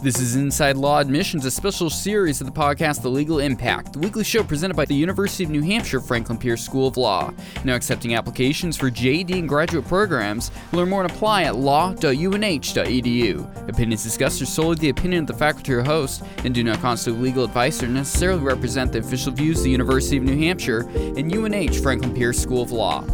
This is Inside Law Admissions, a special series of the podcast The Legal Impact, the weekly show presented by the University of New Hampshire Franklin Pierce School of Law. Now accepting applications for JD and graduate programs. Learn more and apply at law.unh.edu. Opinions discussed are solely the opinion of the faculty or host and do not constitute legal advice or necessarily represent the official views of the University of New Hampshire and UNH Franklin Pierce School of Law.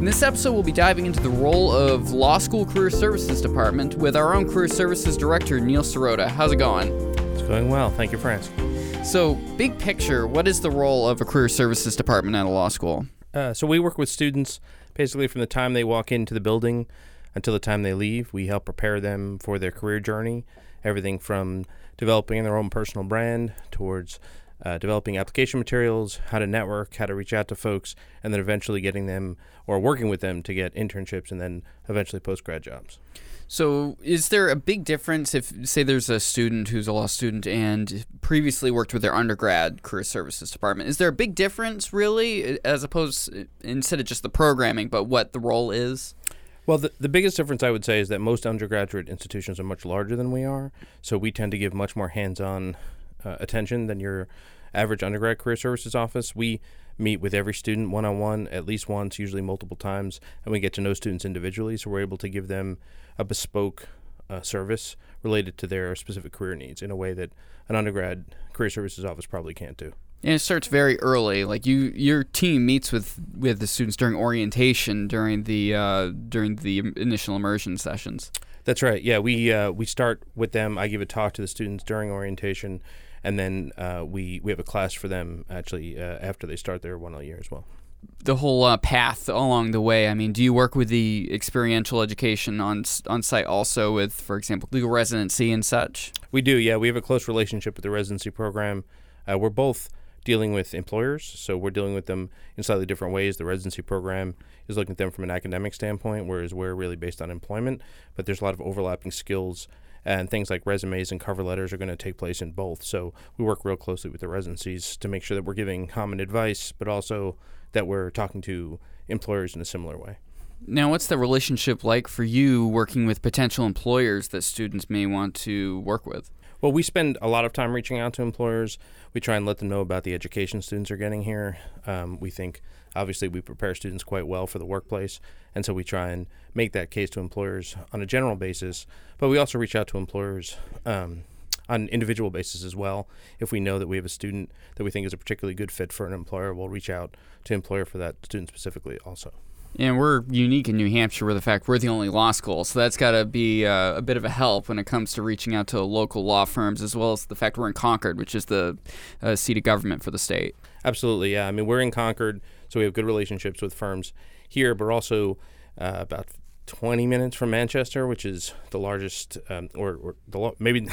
In this episode, we'll be diving into the role of Law School Career Services Department with our own Career Services Director, Neil Sirota. How's it going? It's going well. Thank you for asking. So, big picture, what is the role of a Career Services Department at a law school? Uh, so, we work with students basically from the time they walk into the building until the time they leave. We help prepare them for their career journey, everything from developing their own personal brand towards uh, developing application materials, how to network, how to reach out to folks, and then eventually getting them or working with them to get internships and then eventually post grad jobs. So, is there a big difference if, say, there's a student who's a law student and previously worked with their undergrad career services department? Is there a big difference, really, as opposed instead of just the programming, but what the role is? Well, the, the biggest difference I would say is that most undergraduate institutions are much larger than we are. So, we tend to give much more hands on uh, attention than your average undergrad career services office. We meet with every student one on one at least once, usually multiple times, and we get to know students individually. So we're able to give them a bespoke uh, service related to their specific career needs in a way that an undergrad career services office probably can't do. And it starts very early. Like you, your team meets with, with the students during orientation during the uh, during the initial immersion sessions. That's right. Yeah, we uh, we start with them. I give a talk to the students during orientation, and then uh, we we have a class for them actually uh, after they start their one year as well. The whole uh, path along the way. I mean, do you work with the experiential education on on site also with, for example, legal residency and such? We do. Yeah, we have a close relationship with the residency program. Uh, we're both dealing with employers, so we're dealing with them in slightly different ways. The residency program is looking at them from an academic standpoint, whereas we're really based on employment. But there's a lot of overlapping skills and things like resumes and cover letters are going to take place in both. So we work real closely with the residencies to make sure that we're giving common advice, but also that we're talking to employers in a similar way. Now, what's the relationship like for you working with potential employers that students may want to work with? Well, we spend a lot of time reaching out to employers. We try and let them know about the education students are getting here. Um, we think obviously we prepare students quite well for the workplace, and so we try and make that case to employers on a general basis. But we also reach out to employers um, on individual basis as well. If we know that we have a student that we think is a particularly good fit for an employer, we'll reach out to employer for that student specifically also. And we're unique in New Hampshire with the fact we're the only law school, so that's got to be uh, a bit of a help when it comes to reaching out to local law firms, as well as the fact we're in Concord, which is the uh, seat of government for the state. Absolutely, yeah. I mean, we're in Concord, so we have good relationships with firms here, but also uh, about 20 minutes from Manchester, which is the largest, um, or, or the maybe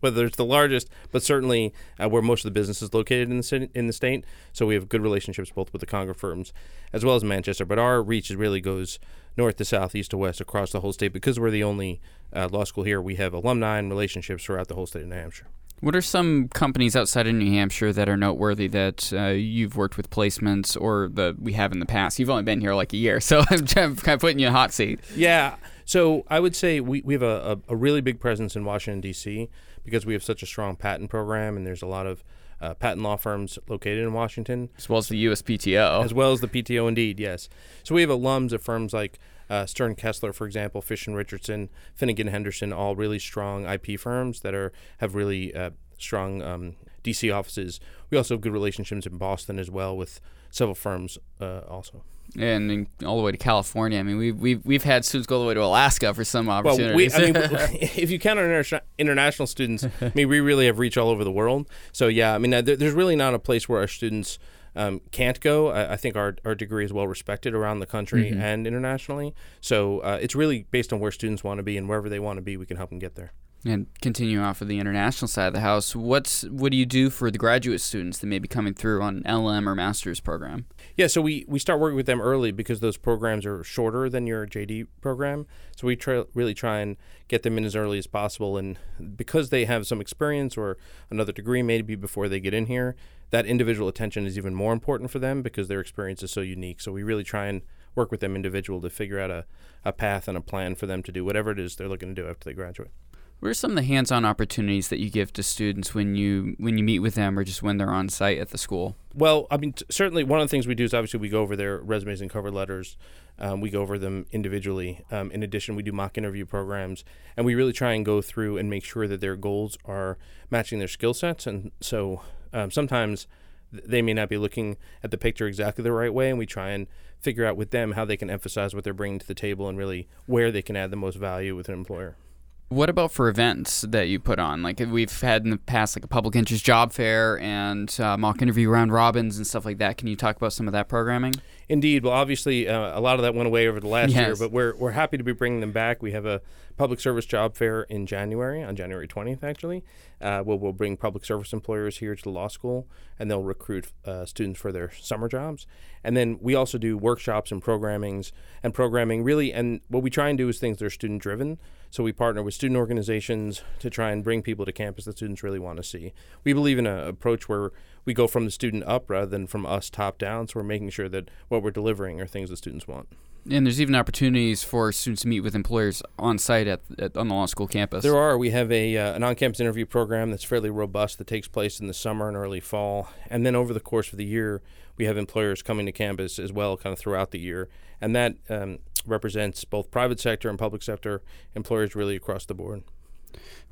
whether it's the largest, but certainly uh, where most of the business is located in the city, in the state. So we have good relationships both with the Concord firms as well as Manchester. But our reach really goes north to south, east to west, across the whole state. Because we're the only uh, law school here, we have alumni and relationships throughout the whole state of New Hampshire. What are some companies outside of New Hampshire that are noteworthy that uh, you've worked with placements or that we have in the past? You've only been here like a year, so I'm kind of putting you in a hot seat. Yeah. So I would say we, we have a, a, a really big presence in Washington, D.C because we have such a strong patent program and there's a lot of uh, patent law firms located in Washington. As well as the USPTO. As well as the PTO, indeed, yes. So we have alums of firms like uh, Sterne Kessler, for example, Fish and Richardson, Finnegan Henderson, all really strong IP firms that are have really uh, strong um, DC offices. We also have good relationships in Boston as well with several firms uh, also and all the way to California. I mean, we've we've, we've had students go all the way to Alaska for some opportunities. Well, we, I mean, if you count our international students, I mean, we really have reach all over the world. So yeah, I mean, there's really not a place where our students. Um, can't go. I, I, think our, our degree is well respected around the country mm-hmm. and internationally. So uh, it's really based on where students want to be, and wherever they want to be, we can help them get there. And continue off of the international side of the house, what's what do you do for the graduate students that may be coming through on an LLM or master's program? Yeah, so we, we start working with them early because those programs are shorter than your JD program. So we try, really try and get them in as early as possible. And because they have some experience or another degree maybe before they get in here, that individual attention is even more important for them because their experience is so unique. So we really try and work with them individual to figure out a, a path and a plan for them to do whatever it is they're looking to do after they graduate. What are some of the hands-on opportunities that you give to students when you when you meet with them, or just when they're on site at the school? Well, I mean, t- certainly one of the things we do is obviously we go over their resumes and cover letters. Um, we go over them individually. Um, in addition, we do mock interview programs, and we really try and go through and make sure that their goals are matching their skill sets. And so um, sometimes th- they may not be looking at the picture exactly the right way, and we try and figure out with them how they can emphasize what they're bringing to the table and really where they can add the most value with an employer. What about for events that you put on? Like we've had in the past, like a public interest job fair and uh, mock interview round robins and stuff like that. Can you talk about some of that programming? Indeed. Well, obviously, uh, a lot of that went away over the last Yes. year, but we're, we're happy to be bringing them back. We have a public service job fair in January, on January 20th, actually, uh, where we'll bring public service employers here to the law school and they'll recruit uh, students for their summer jobs. And then we also do workshops and programmings and programming really. And what we try and do is things that are student driven. So we partner with student organizations to try and bring people to campus that students really want to see. We believe in an approach where we go from the student up rather than from us top down. So we're making sure that what we're delivering are things that students want. And there's even opportunities for students to meet with employers on site at, at on the law school campus. There are. We have a uh, an on-campus interview program that's fairly robust that takes place in the summer and early fall, and then over the course of the year, we have employers coming to campus as well, kind of throughout the year, and that um, represents both private sector and public sector employers really across the board.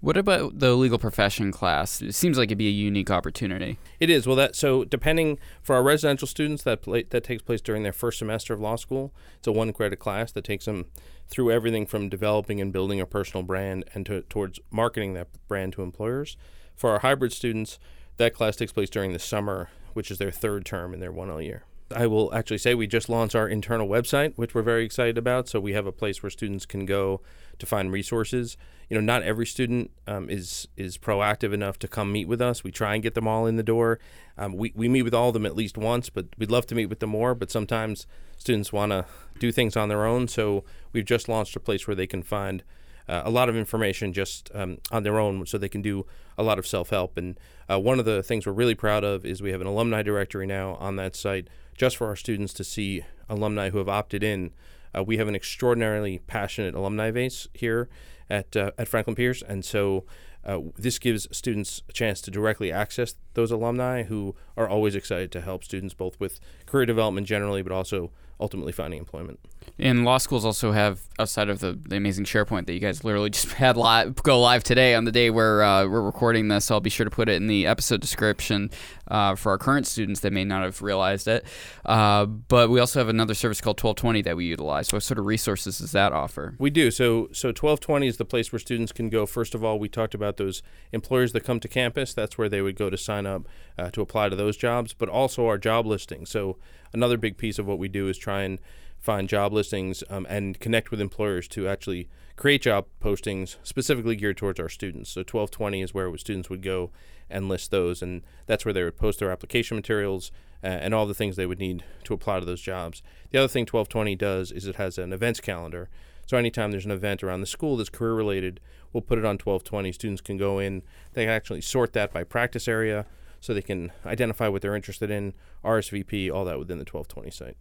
What about the legal profession class? It seems like it'd be a unique opportunity. It is well that so depending for our residential students that pla that takes place during their first semester of law school. It's a one credit class that takes them through everything from developing and building a personal brand and to, towards marketing that brand to employers. For our hybrid students, that class takes place during the summer, which is their third term in their 1L year. I will actually say we just launched our internal website, which we're very excited about. So we have a place where students can go to find resources. You know, not every student um, is is proactive enough to come meet with us. We try and get them all in the door. Um, we we meet with all of them at least once, but we'd love to meet with them more. But sometimes students want to do things on their own. So we've just launched a place where they can find uh, a lot of information just um, on their own so they can do a lot of self help. And uh, one of the things we're really proud of is we have an alumni directory now on that site just for our students to see alumni who have opted in. Uh, we have an extraordinarily passionate alumni base here at, uh, at Franklin Pierce. And so uh, this gives students a chance to directly access those alumni who are always excited to help students both with career development generally, but also ultimately finding employment. And law schools also have, outside of the, the amazing SharePoint that you guys literally just had live, go live today on the day where uh, we're recording this. I'll be sure to put it in the episode description uh, for our current students that may not have realized it. Uh, but we also have another service called 12twenty that we utilize. What sort of resources does that offer? We do. So so 12twenty is the place where students can go. First of all, we talked about those employers that come to campus. That's where they would go to sign up uh, to apply to those jobs, but also our job listings. So another big piece of what we do is try and find job listings um, and connect with employers to actually create job postings specifically geared towards our students. So 12twenty is where students would go and list those, and that's where they would post their application materials uh, and all the things they would need to apply to those jobs. The other thing 12twenty does is it has an events calendar. So anytime there's an event around the school that's career related, we'll put it on 12twenty. Students can go in, they can actually sort that by practice area so they can identify what they're interested in, RSVP, all that within the 12twenty site.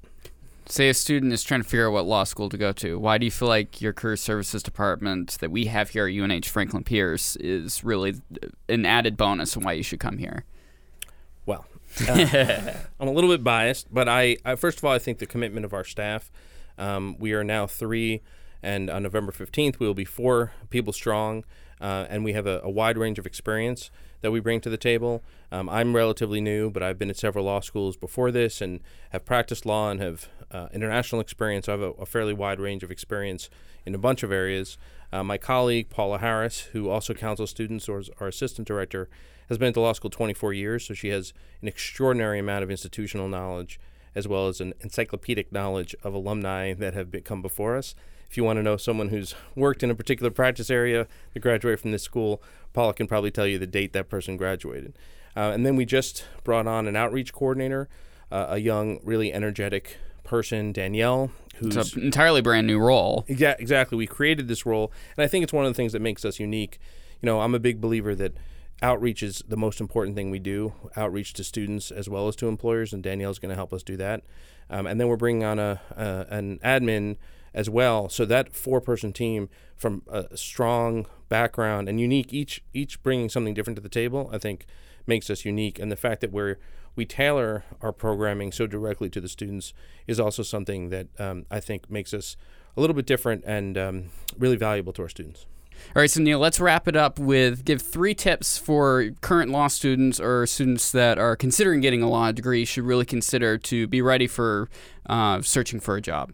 Say a student is trying to figure out what law school to go to. Why do you feel like your career services department that we have here at UNH Franklin Pierce is really an added bonus and why you should come here? Well, uh, I'm a little bit biased, but I, I first of all I think the commitment of our staff. Um, we are now three, and on November 15th we will be four people strong, uh, and we have a, a wide range of experience that we bring to the table. Um, I'm relatively new, but I've been at several law schools before this and have practiced law and have uh, international experience. I have a, a, fairly wide range of experience in a bunch of areas. Uh, my colleague, Paula Harris, who also counsels students or is our assistant director, has been at the law school 24 years, so she has an extraordinary amount of institutional knowledge as well as an encyclopedic knowledge of alumni that have come before us. If you want to know someone who's worked in a particular practice area that graduated from this school, Paula can probably tell you the date that person graduated. Uh, and then we just brought on an outreach coordinator, uh, a young, really energetic person, Danielle, who's it's an entirely brand new role. Yeah, exactly. We created this role, and I think it's one of the things that makes us unique. You know, I'm a big believer that outreach is the most important thing we do outreach to students as well as to employers and danielle's going to help us do that um, and then we're bringing on a, a, an admin as well. So that four-person team from a strong background and unique, each each bringing something different to the table, I think makes us unique. And the fact that we're we tailor our programming so directly to the students is also something that um, I think makes us a little bit different and um, really valuable to our students. All right, so Neil, let's wrap it up with give three tips for current law students or students that are considering getting a law degree should really consider to be ready for uh, searching for a job.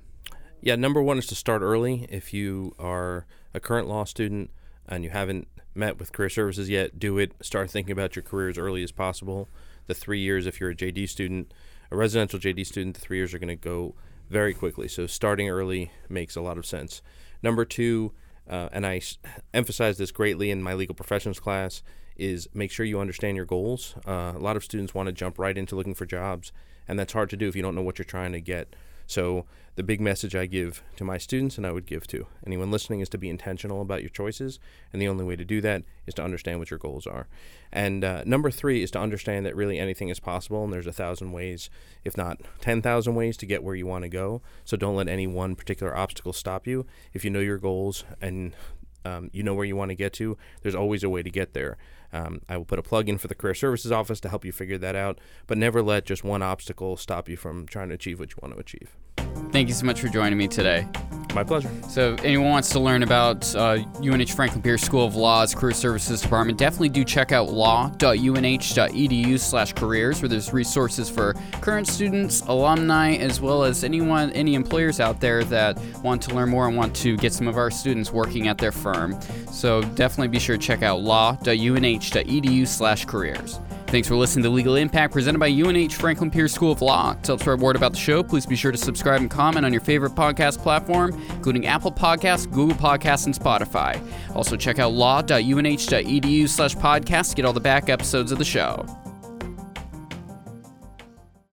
Yeah, number one is to start early. If you are a current law student and you haven't met with career services yet, do it. Start thinking about your career as early as possible. The three years, if you're a JD student, a residential JD student, the three years are going to go very quickly. So starting early makes a lot of sense. Number two, uh, and I emphasize this greatly in my legal professions class, is make sure you understand your goals. Uh, a lot of students want to jump right into looking for jobs, and that's hard to do if you don't know what you're trying to get. So, the big message I give to my students and I would give to anyone listening is to be intentional about your choices. And the only way to do that is to understand what your goals are. And uh, number three is to understand that really anything is possible and there's a thousand ways, if not 10,000 ways, to get where you want to go. So, don't let any one particular obstacle stop you. If you know your goals and um, you know where you want to get to, there's always a way to get there. Um, I will put a plug in for the Career Services Office to help you figure that out, but never let just one obstacle stop you from trying to achieve what you want to achieve. Thank you so much for joining me today. My pleasure. So, anyone wants to learn about uh, UNH Franklin Pierce School of Law's Career Services Department, definitely do check out law.unh.edu/careers, where there's resources for current students, alumni, as well as anyone, any employers out there that want to learn more and want to get some of our students working at their firm. So, definitely be sure to check out law.unh.edu/careers. Thanks for listening to Legal Impact presented by UNH Franklin Pierce School of Law. To help spread word about the show, please be sure to subscribe and comment on your favorite podcast platform, including Apple Podcasts, Google Podcasts, and Spotify. Also check out law.unh.edu slash podcast to get all the back episodes of the show.